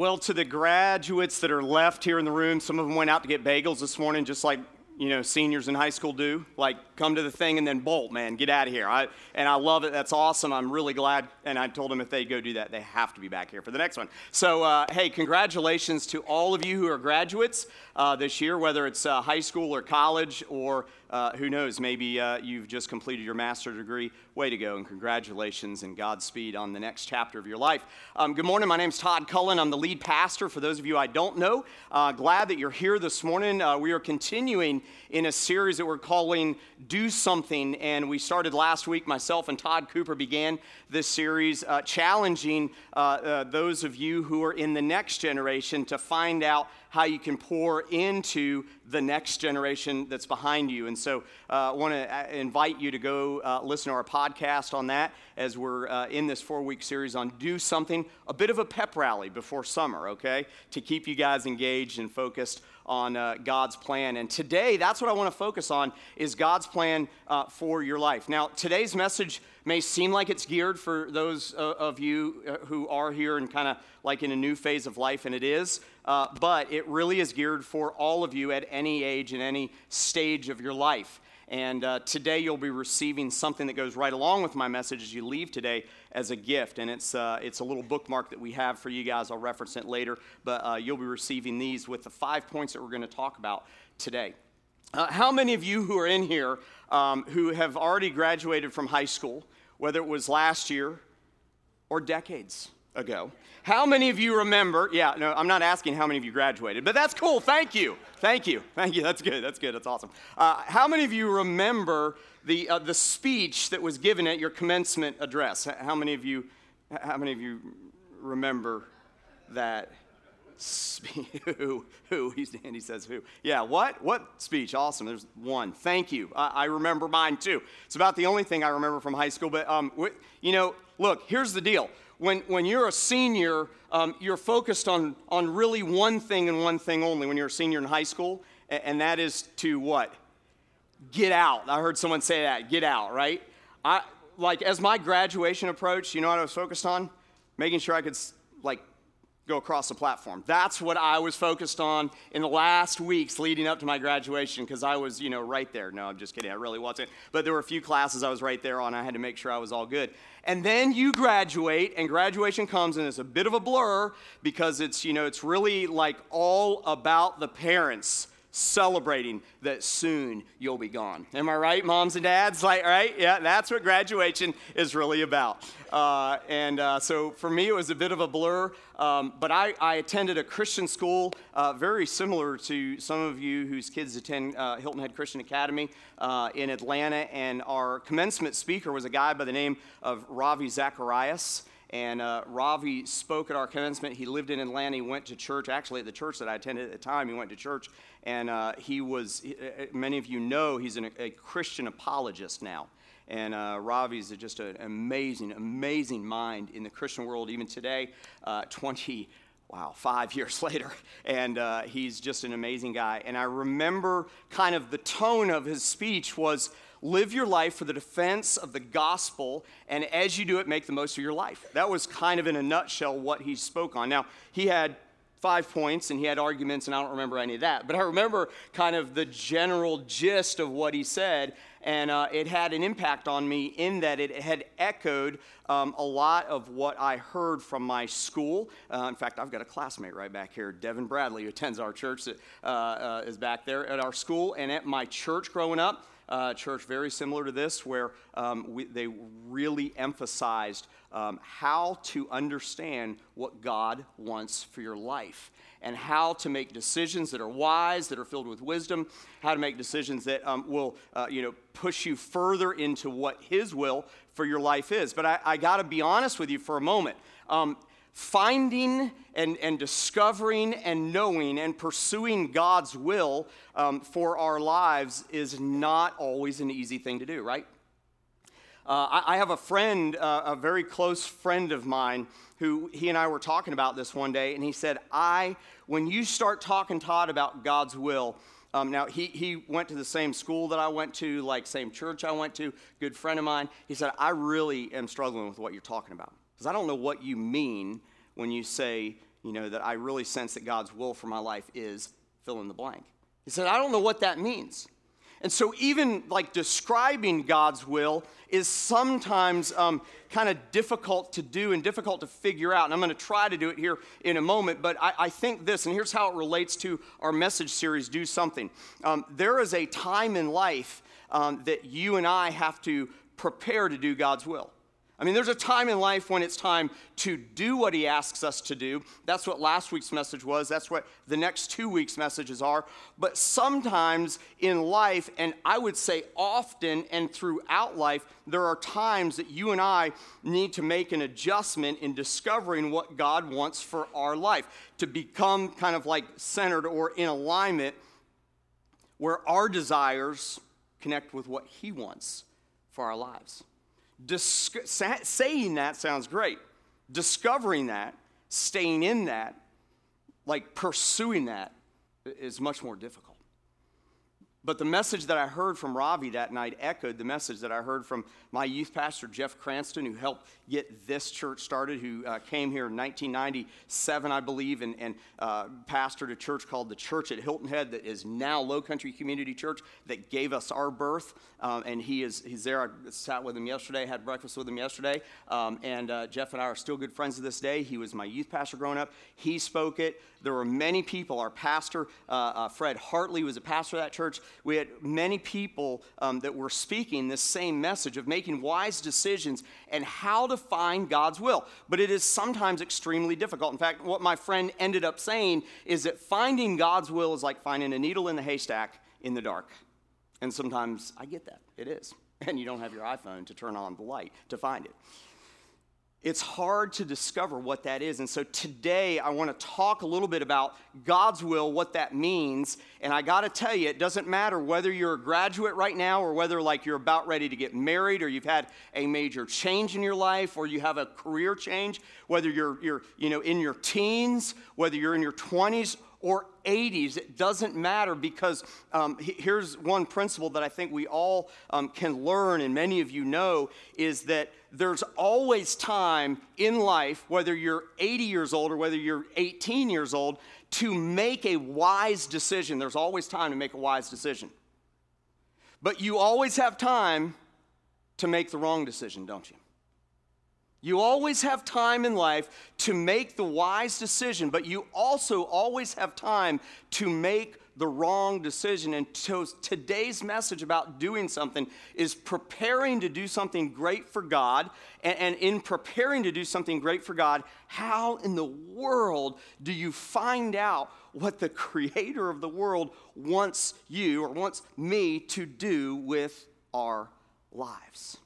Well, to the graduates that are left here in the room, some of them went out to get bagels this morning, just like you know seniors in high school do like come to the thing and then bolt man get out of here I, and i love it that's awesome i'm really glad and i told them if they go do that they have to be back here for the next one so uh, hey congratulations to all of you who are graduates uh, this year whether it's uh, high school or college or uh, who knows, maybe uh, you've just completed your master's degree. Way to go, and congratulations and Godspeed on the next chapter of your life. Um, good morning, my name's Todd Cullen. I'm the lead pastor. For those of you I don't know, uh, glad that you're here this morning. We are continuing in a series that we're calling Do Something, and we started last week. Myself and Todd Cooper began this series, uh, challenging uh, those of you who are in the next generation to find out how you can pour into the next generation that's behind you. And so uh, I want to uh, invite you to go uh, listen to our podcast on that as we're uh, in this four week series on Do Something, a bit of a pep rally before summer, okay, to keep you guys engaged and focused on uh, God's plan. And today, that's what I want to focus on is God's plan uh, for your life. Now, today's message may seem like it's geared for those uh, of you uh, who are here and kind of like in a new phase of life, and it is, uh, but it really is geared for all of you at any age and any stage of your life. And uh, today you'll be receiving something that goes right along with my message as you leave today as a gift. And it's, uh, it's a little bookmark that we have for you guys. I'll reference it later. But uh, you'll be receiving these with the five points that we're going to talk about today. Uh, how many of you who are in here um, who have already graduated from high school, whether it was last year or decades ago, how many of you remember? Yeah, no, I'm not asking how many of you graduated, but that's cool. Thank you. Thank you. Thank you. That's good. That's good. That's awesome. Uh, how many of you remember the, uh, the speech that was given at your commencement address? How many of you, how many of you remember that? who? Who? He's, and he says who? Yeah, what? What speech? Awesome. There's one. Thank you. I, I remember mine too. It's about the only thing I remember from high school. But, um, you know, look, here's the deal when, when you're a senior, um, you're focused on, on really one thing and one thing only when you're a senior in high school, and, and that is to what? Get out. I heard someone say that, get out, right? I, like, as my graduation approached, you know what I was focused on? Making sure I could, like, go across the platform. That's what I was focused on in the last weeks leading up to my graduation because I was, you know, right there. No, I'm just kidding. I really wasn't. But there were a few classes I was right there on. I had to make sure I was all good. And then you graduate, and graduation comes, and it's a bit of a blur because it's, you know, it's really like all about the parents celebrating that soon you'll be gone. Am I right, moms and dads? Like, right? Yeah, that's what graduation is really about. Uh, and uh, so for me, it was a bit of a blur. Um, but I, I, attended a Christian school uh, very similar to some of you whose kids attend uh, Hilton Head Christian Academy uh, in Atlanta. And our commencement speaker was a guy by the name of Ravi Zacharias. And uh, Ravi spoke at our commencement. He lived in Atlanta. He went to church, actually, at the church that I attended at the time. He went to church. And uh, he was, uh, many of you know, he's an, a Christian apologist now. And uh, Ravi is just an amazing, amazing mind in the Christian world, even today, uh, 20, wow, five years later. And uh, he's just an amazing guy. And I remember kind of the tone of his speech was, live your life for the defense of the gospel, and as you do it, make the most of your life. That was kind of in a nutshell what he spoke on. Now, he had five points and he had arguments, and I don't remember any of that, but I remember kind of the general gist of what he said, and uh, it had an impact on me in that it had echoed um, a lot of what I heard from my school. Uh, in fact, I've got a classmate right back here, Devin Bradley, who attends our church, that uh, uh is back there at our school, and at my church growing up uh, church very similar to this, where um, we, they really emphasized um, how to understand what God wants for your life and how to make decisions that are wise, that are filled with wisdom, how to make decisions that um, will, uh, you know, push you further into what His will for your life is. But I, I got to be honest with you for a moment. Um, finding and, and discovering and knowing and pursuing God's will um, for our lives is not always an easy thing to do, right? Uh, I, I, have a friend, uh, a very close friend of mine, who he and I were talking about this one day, and he said, I, when you start talking, Todd, about God's will, um, now, he, he went to the same school that I went to, like same church I went to, good friend of mine. He said, I really am struggling with what you're talking about because I don't know what you mean when you say you know, that I really sense that God's will for my life is fill in the blank. He said, I don't know what that means. And so, even like describing God's will is sometimes um, kind of difficult to do and difficult to figure out. And I'm going to try to do it here in a moment, but I, I think this, and here's how it relates to our message series Do Something. Um, there is a time in life um, that you and I have to prepare to do God's will. I mean, there's a time in life when it's time to do what he asks us to do. That's what last week's message was. That's what the next two weeks' messages are. But sometimes in life, and I would say often and throughout life, there are times that you and I need to make an adjustment in discovering what God wants for our life, to become kind of like centered or in alignment where our desires connect with what he wants for our lives. Dis- saying that sounds great. Discovering that, staying in that, like pursuing that, is much more difficult. But the message that I heard from Ravi that night echoed the message that I heard from my youth pastor, Jeff Cranston, who helped get this church started, who uh, came here in 1997, I believe, and, and uh, pastored a church called the Church at Hilton Head that is now Low Country Community Church that gave us our birth. Um, and he is he's there. I sat with him yesterday, had breakfast with him yesterday. Um, and uh, Jeff and I are still good friends to this day. He was my youth pastor growing up. He spoke it. There were many people. Our pastor, uh, uh, Fred Hartley, was a pastor of that church. We had many people um, that were speaking this same message of making wise decisions and how to find God's will. But it is sometimes extremely difficult. In fact, what my friend ended up saying is that finding God's will is like finding a needle in the haystack in the dark. And sometimes I get that. It is. And you don't have your iPhone to turn on the light to find it it's hard to discover what that is. And so today I want to talk a little bit about God's will, what that means. And I got to tell you, it doesn't matter whether you're a graduate right now or whether like you're about ready to get married or you've had a major change in your life or you have a career change, whether you're, you're you know, in your teens, whether you're in your 20s or 80s, it doesn't matter because um, here's one principle that I think we all um, can learn, and many of you know, is that there's always time in life, whether you're 80 years old or whether you're 18 years old, to make a wise decision. There's always time to make a wise decision. But you always have time to make the wrong decision, don't you? You always have time in life to make the wise decision, but you also always have time to make the wrong decision. And so today's message about doing something is preparing to do something great for God. And, and, in preparing to do something great for God, how in the world do you find out what the creator of the world wants you or wants me to do with our lives?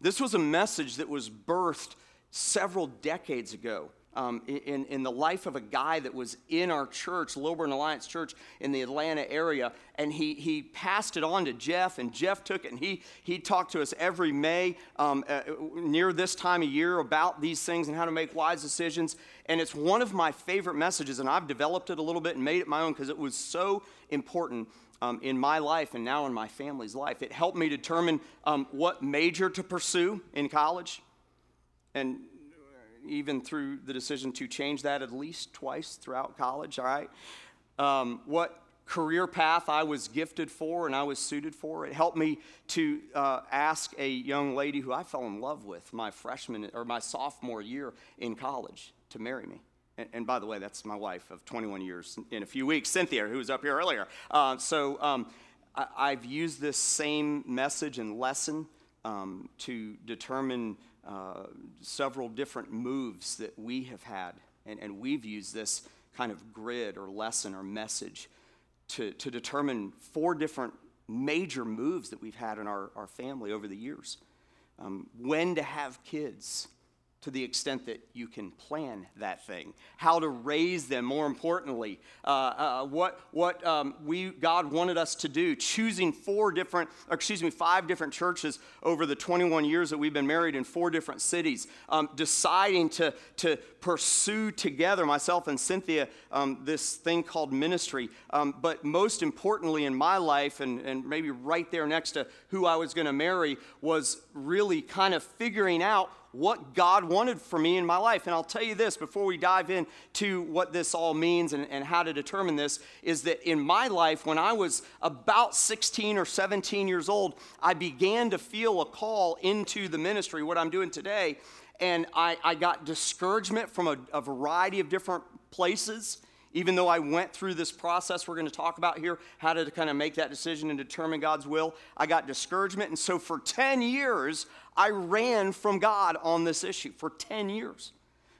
This was a message that was birthed several decades ago. Um, in, in the life of a guy that was in our church, Lilburn Alliance Church in the Atlanta area. And he, he passed it on to Jeff, and Jeff took it, and he, he talked to us every May um, uh, near this time of year about these things and how to make wise decisions. And it's one of my favorite messages, and I've developed it a little bit and made it my own because it was so important um, in my life and now in my family's life. It helped me determine um, what major to pursue in college, and even through the decision to change that at least twice throughout college, all right? Um, what career path I was gifted for and I was suited for. It helped me to uh, ask a young lady who I fell in love with my freshman or my sophomore year in college to marry me. And, and, by the way, that's my wife of 21 years in a few weeks, Cynthia, who was up here earlier. Uh, so um, I, have used this same message and lesson um, to determine uh, several different moves that we have had. And, and we've used this kind of grid or lesson or message to, to determine four different major moves that we've had in our, our family over the years. Um, when to have kids, to the extent that you can plan that thing, how to raise them, more importantly, uh, uh, what, what um, we, God wanted us to do, choosing four different, excuse me, five different churches over the 21 years that we've been married in four different cities, um, deciding to, to pursue together, myself and Cynthia, um, this thing called ministry. Um, but most importantly in my life, and, and maybe right there next to who I was going to marry, was really kind of figuring out what God wanted for me in my life. And I'll tell you this before we dive into what this all means and, and how to determine this is that in my life, when I was about 16 or 17 years old, I began to feel a call into the ministry, what I'm doing today. And I, I got discouragement from a, a variety of different places even though I went through this process we're going to talk about here, how to kind of make that decision and determine God's will, I got discouragement. And so for 10 years, I ran from God on this issue for 10 years.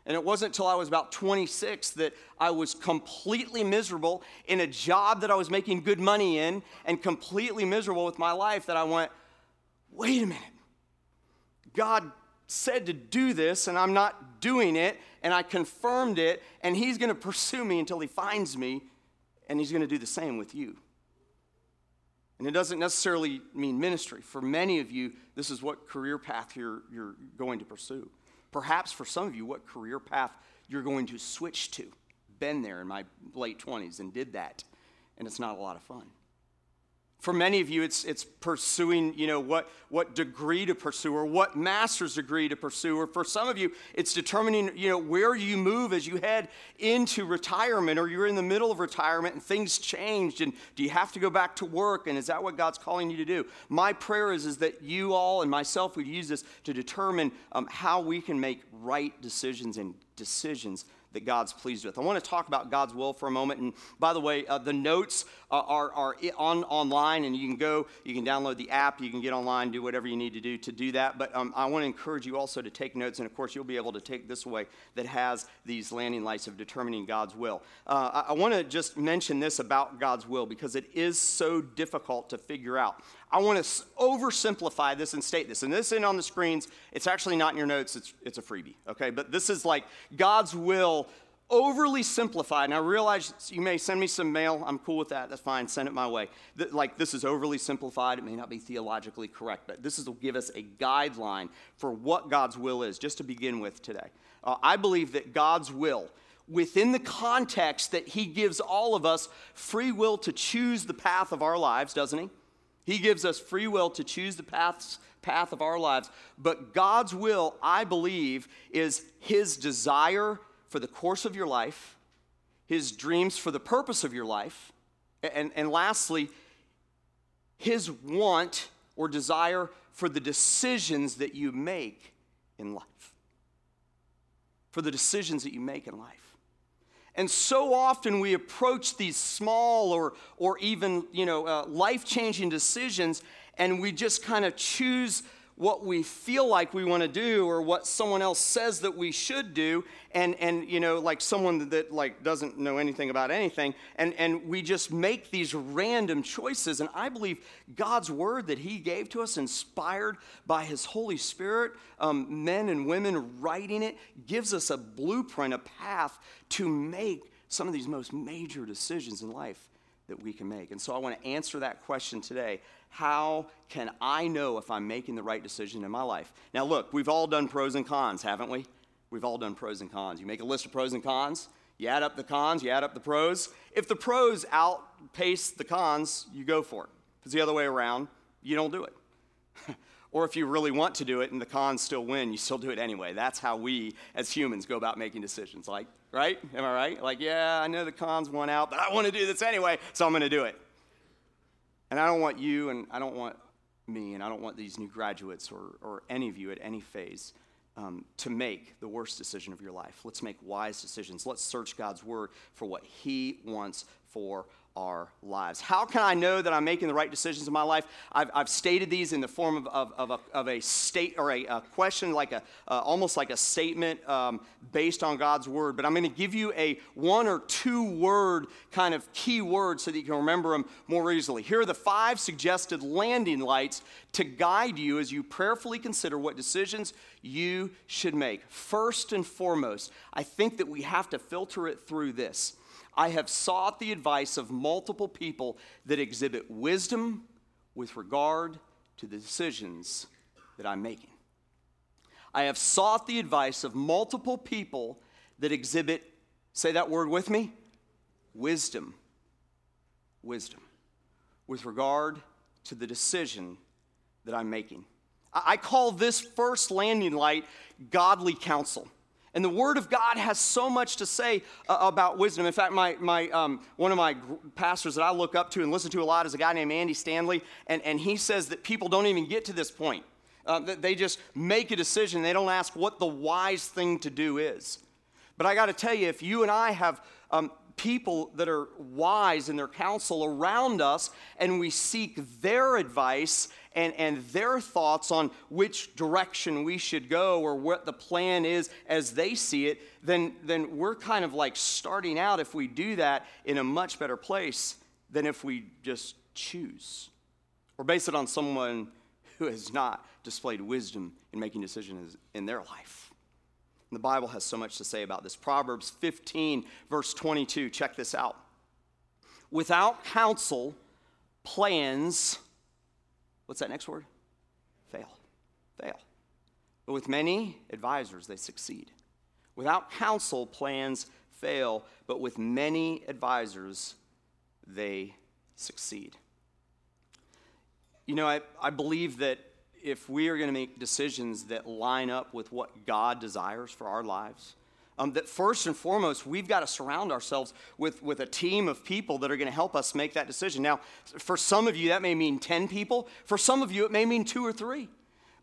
And it wasn't until I was about 26 that I was completely miserable in a job that I was making good money in and completely miserable with my life that I went, wait a minute. God said to do this and I'm not doing it, and I confirmed it, and He's going to pursue me until He finds me, and He's going to do the same with you. And it doesn't necessarily mean ministry. For many of you, this is what career path you're, you're going to pursue. Perhaps for some of you, what career path you're going to switch to. Been there in my late 20s and did that, and it's not a lot of fun. For many of you, it's, it's pursuing, you know, what, what degree to pursue or what master's degree to pursue. Or for some of you, it's determining, you know, where you move as you head into retirement or you're in the middle of retirement and things changed and do you have to go back to work and is that what God's calling you to do? My prayer is, is that you all and myself would use this to determine um, how we can make right decisions and decisions that God's pleased with. I want to talk about God's will for a moment. And by the way, uh, the notes uh, are, are on online, and you can go, you can download the app, you can get online, do whatever you need to do to do that. But um, I want to encourage you also to take notes, and of course, you'll be able to take this away that has these landing lights of determining God's will. Uh, I, I want to just mention this about God's will because it is so difficult to figure out. I want to oversimplify this and state this. And this in on the screens, it's actually not in your notes, it's, it's a freebie, okay? But this is like God's will overly simplified. And I realize you may send me some mail. I'm cool with that. That's fine. Send it my way. like this is overly simplified. It may not be theologically correct, but this is will give us a guideline for what God's will is, just to begin with today. Uh, I believe that God's will, within the context that He gives all of us free will to choose the path of our lives, doesn't He? He gives us free will to choose the paths, path of our lives. But God's will, I believe, is His desire for the course of your life, His dreams for the purpose of your life, and, and lastly, His want or desire for the decisions that you make in life. For the decisions that you make in life. And so often we approach these small or, or even you know, uh, life changing decisions and we just kind of choose what we feel like we want to do or what someone else says that we should do and and you know like someone that like doesn't know anything about anything and and we just make these random choices. And i believe god's word that he gave to us inspired by his holy spirit um, men and women writing it gives us a blueprint a path to make some of these most major decisions in life that we can make. And so i want to answer that question today how can I know if I'm making the right decision in my life? Now, look, we've all done pros and cons, haven't we? We've all done pros and cons. You make a list of pros and cons, you add up the cons, you add up the pros. If the pros outpace the cons, you go for it. If it's the other way around, you don't do it. or if you really want to do it and the cons still win, you still do it anyway. That's how we as humans go about making decisions. Like, right? Am I right? Like, yeah, I know the cons won out, but I want to do this anyway, so I'm going to do it. And I don't want you, and I don't want me, and I don't want these new graduates or, or any of you at any phase um, to make the worst decision of your life. Let's make wise decisions. Let's search God's word for what He wants for our lives. How can I know that I'm making the right decisions in my life? I've, I've stated these in the form of, of, of, a, of a, state or a, a question, like a, uh, almost like a statement um, based on God's word. But I'm going to give you a one or two word kind of key words so that you can remember them more easily. Here are the five suggested landing lights to guide you as you prayerfully consider what decisions you should make. First and foremost, I think that we have to filter it through this. I have sought the advice of multiple people that exhibit wisdom with regard to the decisions that I'm making. I have sought the advice of multiple people that exhibit, say that word with me, wisdom. Wisdom. With regard to the decision that I'm making. I call this first landing light godly counsel. And the Word of God has so much to say uh, about wisdom. In fact, my, my, um, one of my pastors that I look up to and listen to a lot is a guy named Andy Stanley, and, and he says that people don't even get to this point. Uh, that they just make a decision, they don't ask what the wise thing to do is. But I got to tell you, if you and I have um, people that are wise in their counsel around us and we seek their advice and, and their thoughts on which direction we should go or what the plan is as they see it, then, then we're kind of like starting out, if we do that, in a much better place than if we just choose or base it on someone who has not displayed wisdom in making decisions in their life. The Bible has so much to say about this. Proverbs 15, verse 22, check this out. Without counsel, plans, what's that next word? Fail. Fail. But with many advisors, they succeed. Without counsel, plans fail, but with many advisors, they succeed. You know, I, I believe that if we are going to make decisions that line up with what God desires for our lives, um, that first and foremost, we've got to surround ourselves with, with a team of people that are going to help us make that decision. Now, for some of you, that may mean 10 people. For some of you, it may mean two or three.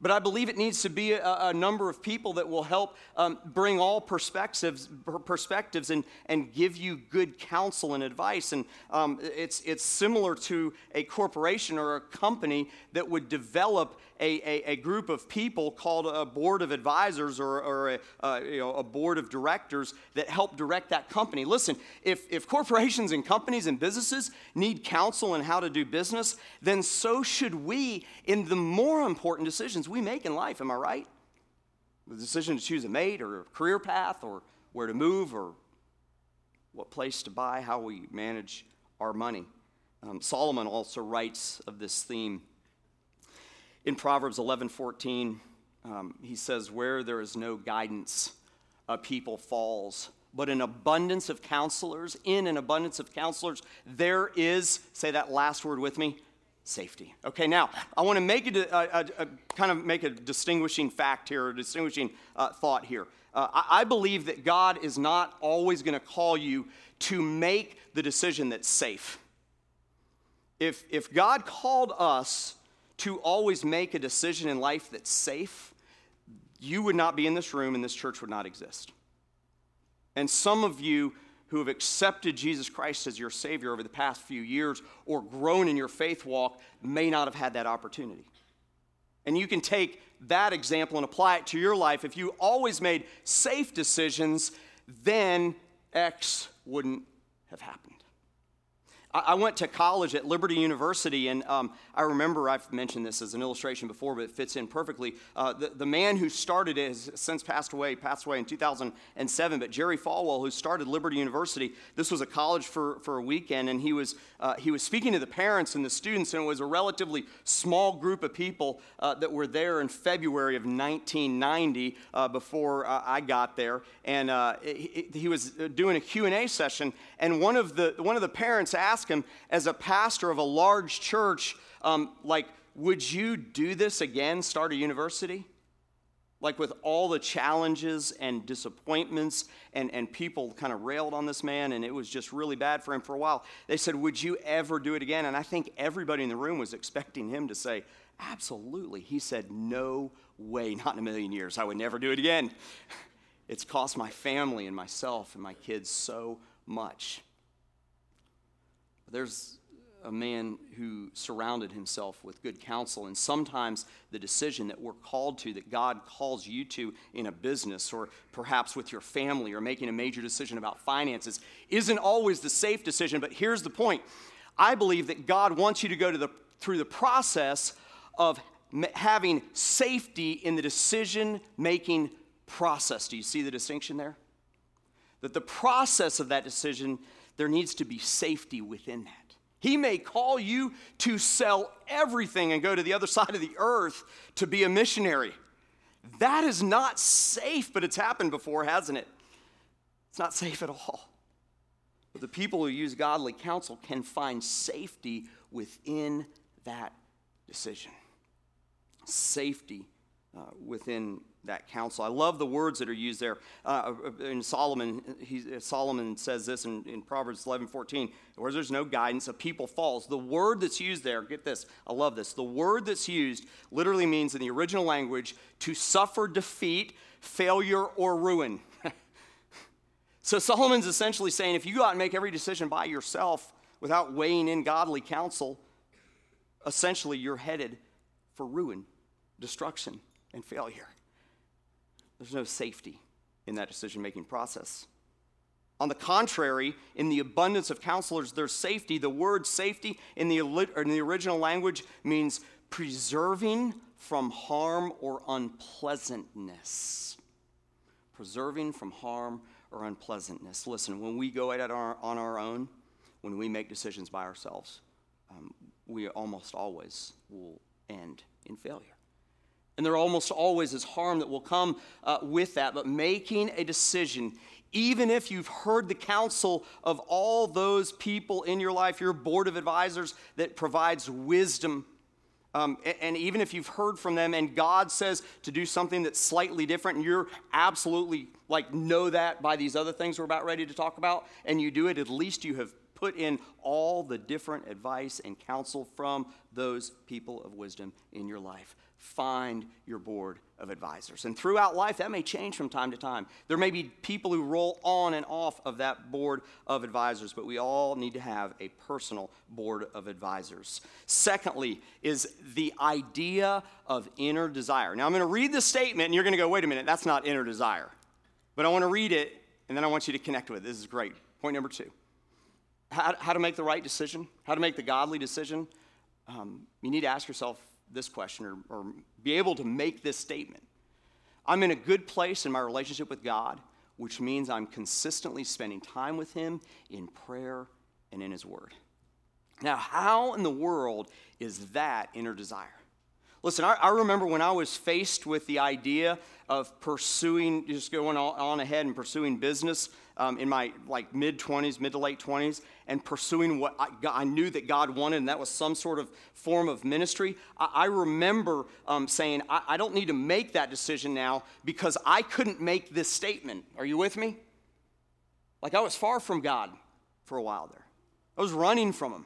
But I believe it needs to be a, a number of people that will help um, bring all perspectives, perspectives and, and give you good counsel and advice. And um, it's, it's similar to a corporation or a company that would develop a, a, a group of people called a board of advisors or, or a, uh, you know, a board of directors that help direct that company. Listen, if, if corporations and companies and businesses need counsel on how to do business, then so should we in the more important decisions we make in life. Am I right? The decision to choose a mate or a career path or where to move or what place to buy, how we manage our money. Um, Solomon also writes of this theme in Proverbs 11 14, um, he says, Where there is no guidance, a people falls. But an abundance of counselors, in an abundance of counselors, there is, say that last word with me, safety. Okay, now I want to make a, a, a, kind of make a distinguishing fact here, a distinguishing uh, thought here. Uh, I, I believe that God is not always going to call you to make the decision that's safe. If, if God called us to always make a decision in life that's safe, you would not be in this room and this church would not exist. And some of you who have accepted Jesus Christ as your Savior over the past few years or grown in your faith walk may not have had that opportunity. And you can take that example and apply it to your life. If you always made safe decisions, then X wouldn't have happened. I went to college at Liberty University, and um, I remember I've mentioned this as an illustration before, but it fits in perfectly. Uh, the, the man who started it has since passed away, passed away in 2007, but Jerry Falwell, who started Liberty University, this was a college for, for a weekend, and he was, uh, he was speaking to the parents and the students, and it was a relatively small group of people uh, that were there in February of 1990 uh, before uh, I got there, and uh, he, he was doing a Q&A session, and one of the, one of the parents asked ask him, as a pastor of a large church, um, like, would you do this again, start a university? Like, with all the challenges and disappointments, and, and people kind of railed on this man, and it was just really bad for him for a while. They said, Would you ever do it again? And I think everybody in the room was expecting him to say, Absolutely. He said, No way, not in a million years. I would never do it again. It's cost my family and myself and my kids so much. There's a man who surrounded himself with good counsel, and sometimes the decision that we're called to, that God calls you to in a business or perhaps with your family or making a major decision about finances, isn't always the safe decision. But here's the point I believe that God wants you to go to the, through the process of having safety in the decision making process. Do you see the distinction there? That the process of that decision there needs to be safety within that. He may call you to sell everything and go to the other side of the earth to be a missionary. That is not safe, but it's happened before, hasn't it? It's not safe at all. But the people who use godly counsel can find safety within that decision. Safety uh, within that counsel. I love the words that are used there. Uh, uh, uh in Solomon, he, uh, Solomon says this in, in Proverbs 11 14, where there's no guidance, a people falls. The word that's used there, get this, I love this. The word that's used literally means in the original language to suffer defeat, failure, or ruin. so Solomon's essentially saying if you go out and make every decision by yourself without weighing in godly counsel, essentially you're headed for ruin, destruction, and failure. There's no safety in that decision making process. On the contrary, in the abundance of counselors, there's safety. The word safety in the, in the original language means preserving from harm or unpleasantness. Preserving from harm or unpleasantness. Listen, when we go at it on our own, when we make decisions by ourselves, um, we almost always will end in failure. And there almost always is harm that will come uh, with that. But making a decision, even if you've heard the counsel of all those people in your life, your board of advisors that provides wisdom, um, and, and even if you've heard from them and God says to do something that's slightly different, and you're absolutely like know that by these other things we're about ready to talk about, and you do it, at least you have put in all the different advice and counsel from those people of wisdom in your life find your board of advisors. And throughout life, that may change from time to time. There may be people who roll on and off of that board of advisors, but we all need to have a personal board of advisors. Secondly, is the idea of inner desire. Now, I'm going to read the statement, and you're going to go, wait a minute, that's not inner desire. But I want to read it, and then I want you to connect with it. This is great. Point number two how, how to make the right decision, how to make the godly decision. Um, you need to ask yourself this question or, or be able to make this statement I'm in a good place in my relationship with God, which means I'm consistently spending time with Him in prayer and in His Word. Now, how in the world is that inner desire? Listen, I, I, remember when I was faced with the idea of pursuing, just going on ahead and pursuing business um, in my like mid 20s, mid to late 20s, and pursuing what I, I, knew that God wanted, and that was some sort of form of ministry. I, I remember um, saying, I, I don't need to make that decision now because I couldn't make this statement. Are you with me? Like I was far from God for a while there. I was running from Him.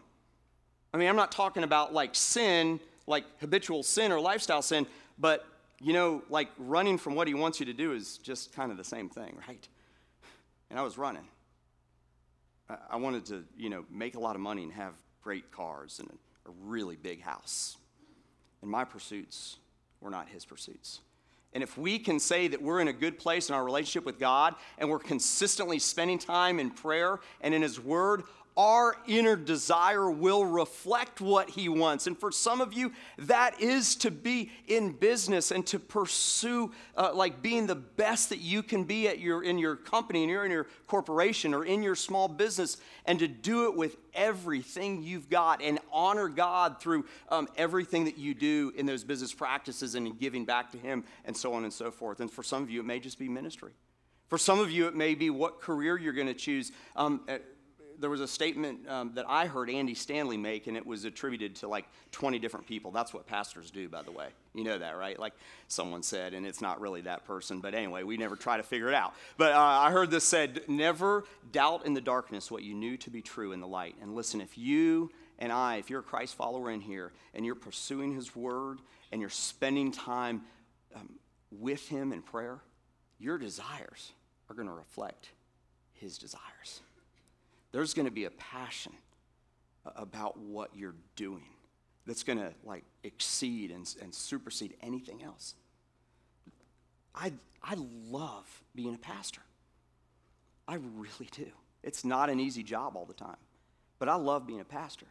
I mean, I'm not talking about like sin, like habitual sin or lifestyle sin, but you know, like running from what He wants you to do is just kind of the same thing, right? And I was running. I wanted to, you know, make a lot of money and have great cars and a really big house. And my pursuits were not his pursuits. And if we can say that we're in a good place in our relationship with God and we're consistently spending time in prayer and in His Word, our inner desire will reflect what He wants. And for some of you, that is to be in business and to pursue uh, like being the best that you can be at your in your company and you're in your corporation or in your small business, and to do it with everything you've got and honor God through um, everything that you do in those business practices and in giving back to Him and so on and so forth. And for some of you, it may just be ministry. For some of you, it may be what career you're going to choose. Um, there was a statement um, that I heard Andy Stanley make, and it was attributed to like 20 different people. That's what pastors do, by the way. You know that, right? Like someone said, and it's not really that person. But anyway, we never try to figure it out. But uh, I heard this said never doubt in the darkness what you knew to be true in the light. And listen, if you and I, if you're a Christ follower in here, and you're pursuing his word, and you're spending time um, with him in prayer, your desires are going to reflect his desires there's going to be a passion about what you're doing that's going to like exceed and, and supersede anything else. I, I love being a pastor. I really do. It's not an easy job all the time, but I love being a pastor.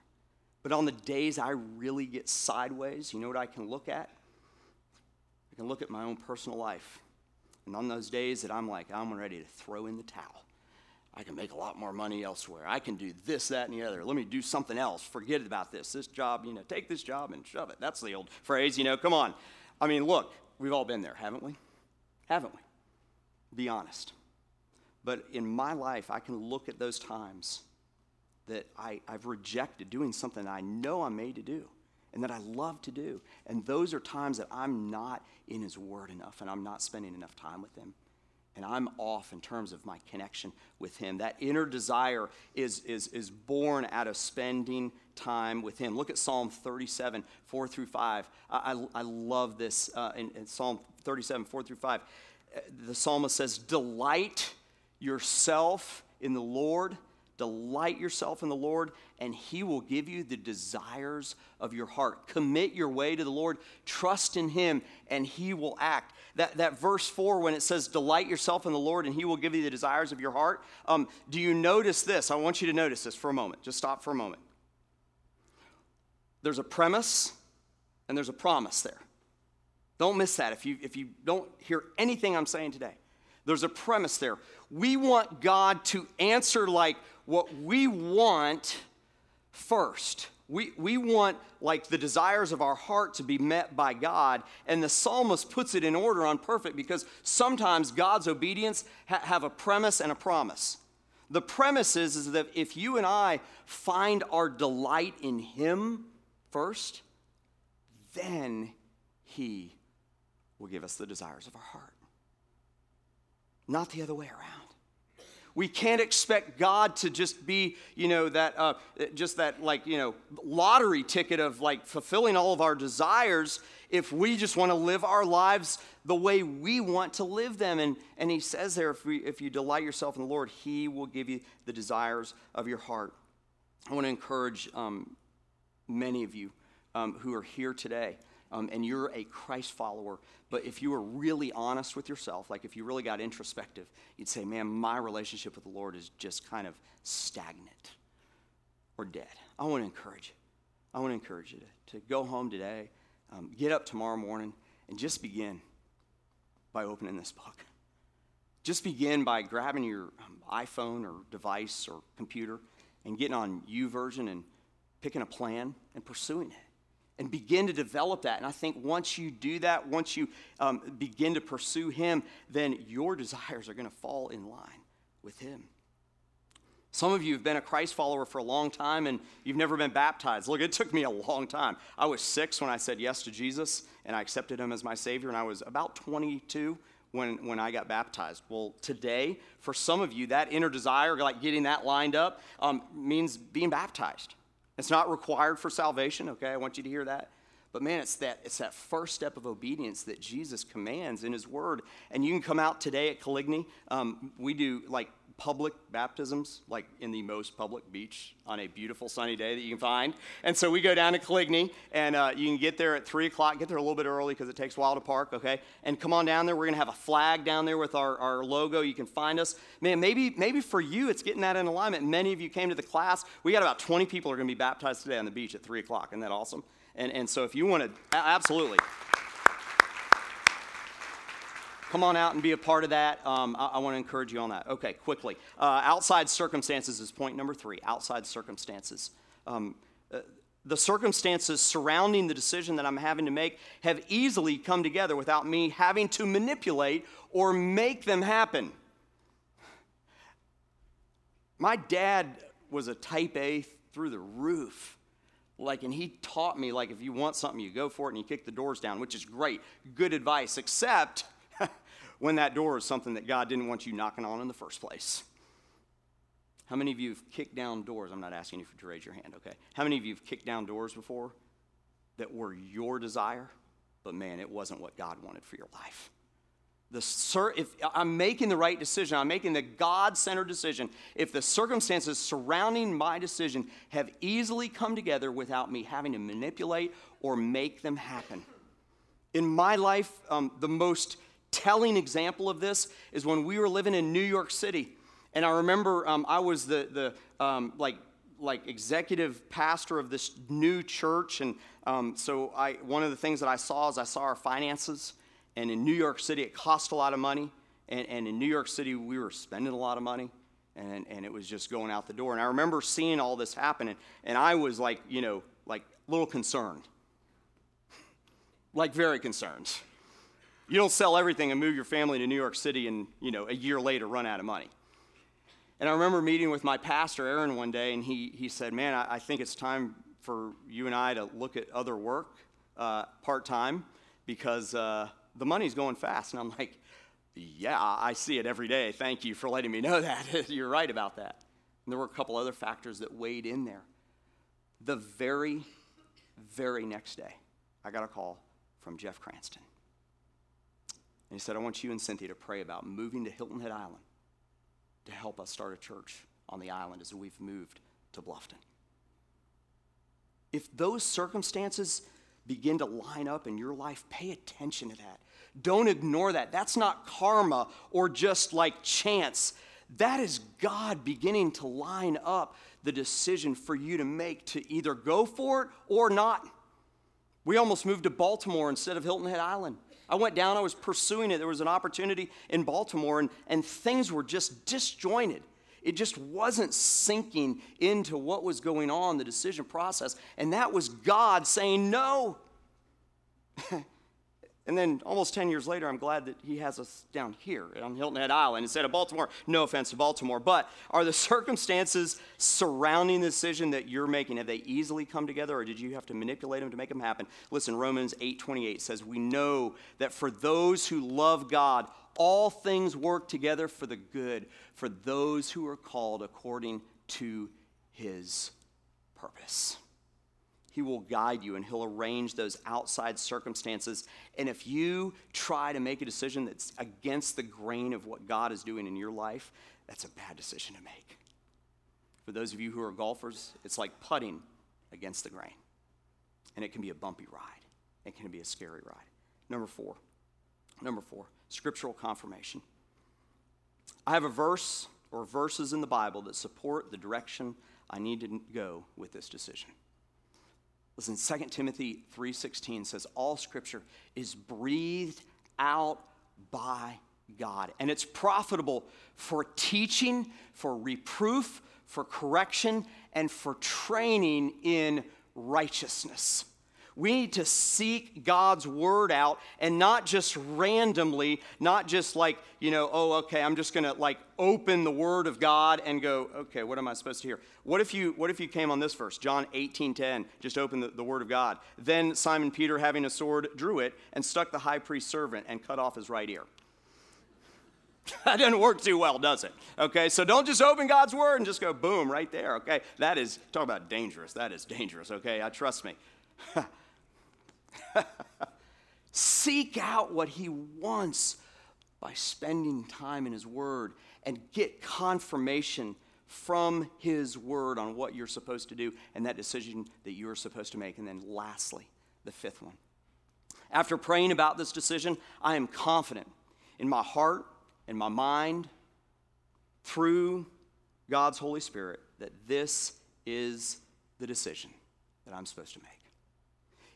But on the days I really get sideways, you know what I can look at? I can look at my own personal life. And on those days that I'm like, I'm ready to throw in the towel, I can make a lot more money elsewhere. I can do this, that, and the other. Let me do something else. Forget about this. This job, you know, take this job and shove it. That's the old phrase, you know, come on. I mean, look, we've all been there, haven't we? Haven't we? Be honest. But in my life, I can look at those times that I, I've rejected doing something I know I'm made to do and that I love to do. And those are times that I'm not in His Word enough and I'm not spending enough time with Him. And I'm off in terms of my connection with Him. That inner desire is, is, is born out of spending time with Him. Look at Psalm 37, 4 through 5. I, I, I love this uh, in, in Psalm 37, 4 through 5. Uh, the psalmist says, Delight yourself in the Lord Delight yourself in the Lord, and He will give you the desires of your heart. Commit your way to the Lord, trust in Him, and He will act. That, that verse 4, when it says, Delight yourself in the Lord, and He will give you the desires of your heart, um, do you notice this? I want you to notice this for a moment. Just stop for a moment. There's a premise and there's a promise there. Don't miss that if you, if you don't hear anything I'm saying today. There's a premise there. We want God to answer like what we want first. We, we want like the desires of our heart to be met by God, and the psalmist puts it in order on perfect because sometimes God's obedience ha- have a premise and a promise. The premise is, is that if you and I find our delight in Him first, then He will give us the desires of our heart. Not the other way around. We can't expect God to just be, you know, that, uh, just that, like, you know, lottery ticket of like fulfilling all of our desires if we just want to live our lives the way we want to live them. And, and he says there, if, we, if you delight yourself in the Lord, he will give you the desires of your heart. I want to encourage um, many of you um, who are here today um, and you're a Christ follower, but if you were really honest with yourself, like if you really got introspective, you'd say, man, my relationship with the Lord is just kind of stagnant or dead. I want to encourage you. I want to encourage you to, to go home today, um, get up tomorrow morning, and just begin by opening this book. Just begin by grabbing your um, iPhone or device or computer and getting on YouVersion and picking a plan and pursuing it and begin to develop that. And I think once you do that, once you um, begin to pursue Him, then your desires are going to fall in line with Him. Some of you have been a Christ follower for a long time and you've never been baptized. Look, it took me a long time. I was six when I said yes to Jesus and I accepted Him as my Savior, and I was about 22 when, when I got baptized. Well, today, for some of you, that inner desire, like getting that lined up, um, means being baptized. It's not required for salvation, okay? I want you to hear that. But man, it's that, it's that first step of obedience that Jesus commands in his word. And you can come out today at Coligny. Um, we do like public baptisms, like in the most public beach on a beautiful sunny day that you can find. And so we go down to Coligny, and uh, you can get there at 3 o'clock. Get there a little bit early because it takes a while to park, okay? And come on down there. We're going to have a flag down there with our, our logo. You can find us. Man, maybe, maybe for you, it's getting that in alignment. Many of you came to the class. We got about 20 people are going to be baptized today on the beach at 3 o'clock. Isn't that awesome? And, and so if you want to, absolutely come on out and be a part of that. Um, I, I want to encourage you on that. Okay, quickly. Uh, outside circumstances is point number three. Outside circumstances. Um, uh, the circumstances surrounding the decision that I'm having to make have easily come together without me having to manipulate or make them happen. My dad was a type A through the roof. Like, and he taught me, like, if you want something, you go for it and you kick the doors down, which is great. Good advice, except when that door is something that God didn't want you knocking on in the first place. How many of you have kicked down doors? I'm not asking you to raise your hand, okay? How many of you have kicked down doors before that were your desire, but man, it wasn't what God wanted for your life? The sir, if I'm making the right decision, I'm making the God centered decision. If the circumstances surrounding my decision have easily come together without me having to manipulate or make them happen. In my life, um, the most telling example of this is when we were living in New York City. And I remember um, I was the, the um, like, like executive pastor of this new church. And um, so I, one of the things that I saw is I saw our finances. And in New York City, it cost a lot of money. And, and in New York City, we were spending a lot of money. And, and it was just going out the door. And I remember seeing all this happen. And, and I was like, you know, like a little concerned. like very concerned. You don't sell everything and move your family to New York City and, you know, a year later run out of money. And I remember meeting with my pastor, Aaron, one day, and he, he said, Man, I, I think it's time for you and I to look at other work uh, part time because uh, the money's going fast. And I'm like, yeah, I see it every day. Thank you for letting me know that. You're right about that. And there were a couple other factors that weighed in there. The very, very next day, I got a call from Jeff Cranston. And he said, I want you and Cynthia to pray about moving to Hilton Head Island to help us start a church on the island as we've moved to Bluffton. If those circumstances begin to line up in your life, pay attention to that. Don't ignore that. That's not karma or just like chance. That is God beginning to line up the decision for you to make to either go for it or not. We almost moved to Baltimore instead of Hilton Head Island. I went down, I was pursuing it. There was an opportunity in Baltimore, and, and things were just disjointed. It just wasn't sinking into what was going on, the decision process. And that was God saying no. and then almost 10 years later, I'm glad that He has us down here on Hilton Head Island instead of Baltimore. No offense to Baltimore. But are the circumstances surrounding the decision that you're making, have they easily come together or did you have to manipulate them to make them happen? Listen, Romans 8 28 says, We know that for those who love God, all things work together for the good for those who are called according to his purpose. He will guide you and he'll arrange those outside circumstances. And if you try to make a decision that's against the grain of what God is doing in your life, that's a bad decision to make. For those of you who are golfers, it's like putting against the grain. And it can be a bumpy ride, it can be a scary ride. Number four, number four, scriptural confirmation. I have a verse or verses in the Bible that support the direction I need to go with this decision. Listen, 2 Timothy 3:16 says all scripture is breathed out by God, and it's profitable for teaching, for reproof, for correction, and for training in righteousness. We need to seek God's word out and not just randomly, not just like, you know, oh, okay, I'm just going to like open the word of God and go, okay, what am I supposed to hear? What if you what if you came on this verse, John 18:10, just open the, the word of God. Then Simon Peter having a sword drew it and stuck the high priest's servant and cut off his right ear. that doesn't work too well, does it? Okay, so don't just open God's word and just go boom right there, okay? That is, talk about dangerous. That is dangerous, okay? I trust me. Seek out what He wants by spending time in His Word and get confirmation from His Word on what you're supposed to do and that decision that you're supposed to make. And then, lastly, the fifth one. After praying about this decision, I am confident in my heart and my mind through God's Holy Spirit that this is the decision that I'm supposed to make.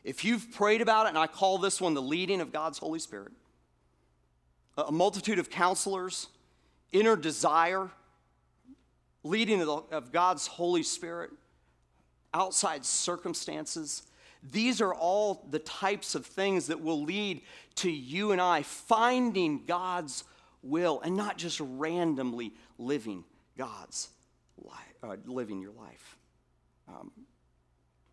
If you've prayed about it, and I call this one the leading of God's Holy Spirit, a multitude of counselors, inner desire, leading of God's Holy Spirit, outside circumstances, these are all the types of things that will lead to you and I finding God's will and not just randomly living God's life, uh, living your life. Um,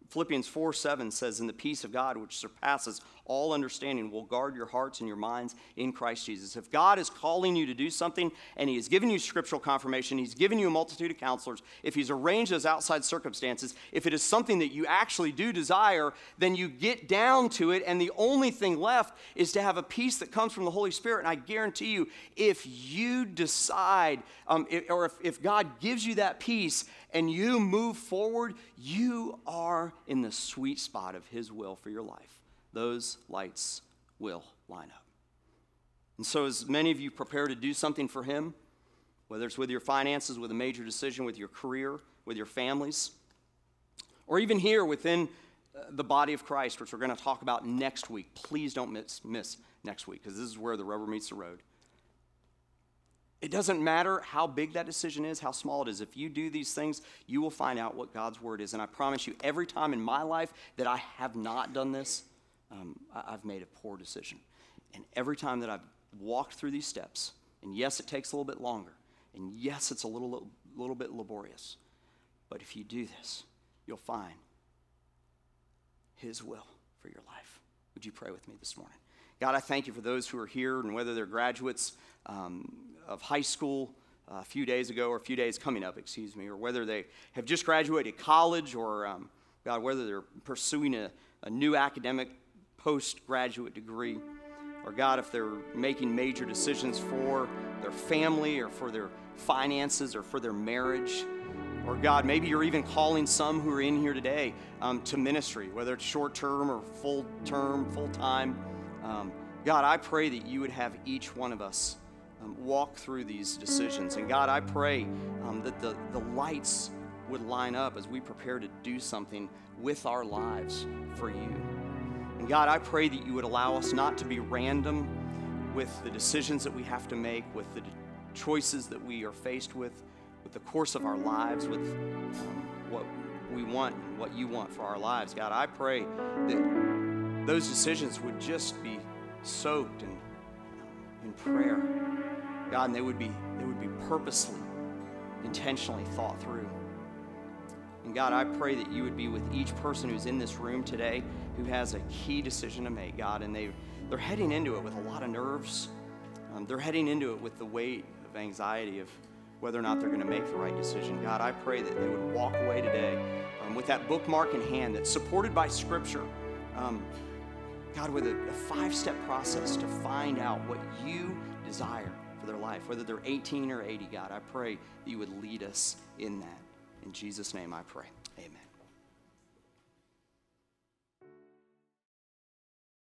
Philippians 4 7 says, And the peace of God, which surpasses all understanding, will guard your hearts and your minds in Christ Jesus. If God is calling you to do something and He has given you scriptural confirmation, He's given you a multitude of counselors, if He's arranged those outside circumstances, if it is something that you actually do desire, then you get down to it, and the only thing left is to have a peace that comes from the Holy Spirit. And I guarantee you, if you decide, um, if, or if, if God gives you that peace, and you move forward, you are in the sweet spot of His will for your life. Those lights will line up. And so, as many of you prepare to do something for Him, whether it's with your finances, with a major decision, with your career, with your families, or even here within uh, the body of Christ, which we're going to talk about next week, please don't miss, miss next week because this is where the rubber meets the road. It doesn't matter how big that decision is, how small it is. If you do these things, you will find out what God's word is. And I promise you, every time in my life that I have not done this, um, I've made a poor decision. And every time that I've walked through these steps, and yes, it takes a little bit longer, and yes, it's a little, little bit laborious, but if you do this, you'll find His will for your life. Would you pray with me this morning? God, I thank you for those who are here and whether they're graduates um, of high school uh, a few days ago or a few days coming up, excuse me, or whether they have just graduated college or, um, God, whether they're pursuing a, a new academic postgraduate degree, or God, if they're making major decisions for their family or for their finances or for their marriage. Or God, maybe you're even calling some who are in here today um, to ministry, whether it's short term or full term, full time. Um, God, I pray that you would have each one of us um, walk through these decisions. And God, I pray um, that the, the lights would line up as we prepare to do something with our lives for you. And God, I pray that you would allow us not to be random with the decisions that we have to make, with the choices that we are faced with, with the course of our lives, with um, what we want, and what you want for our lives. God, I pray that those decisions would just be soaked in, in prayer. God, and they would be they would be purposely, intentionally thought through. And God, I pray that you would be with each person who's in this room today who has a key decision to make, God, and they they're heading into it with a lot of nerves. Um, they're heading into it with the weight of anxiety of whether or not they're going to make the right decision. God, I pray that they would walk away today um, with that bookmark in hand that's supported by Scripture. Um, God, with a, a five step process to find out what you desire for their life, whether they're 18 or 80, God, I pray that you would lead us in that. In Jesus' name I pray.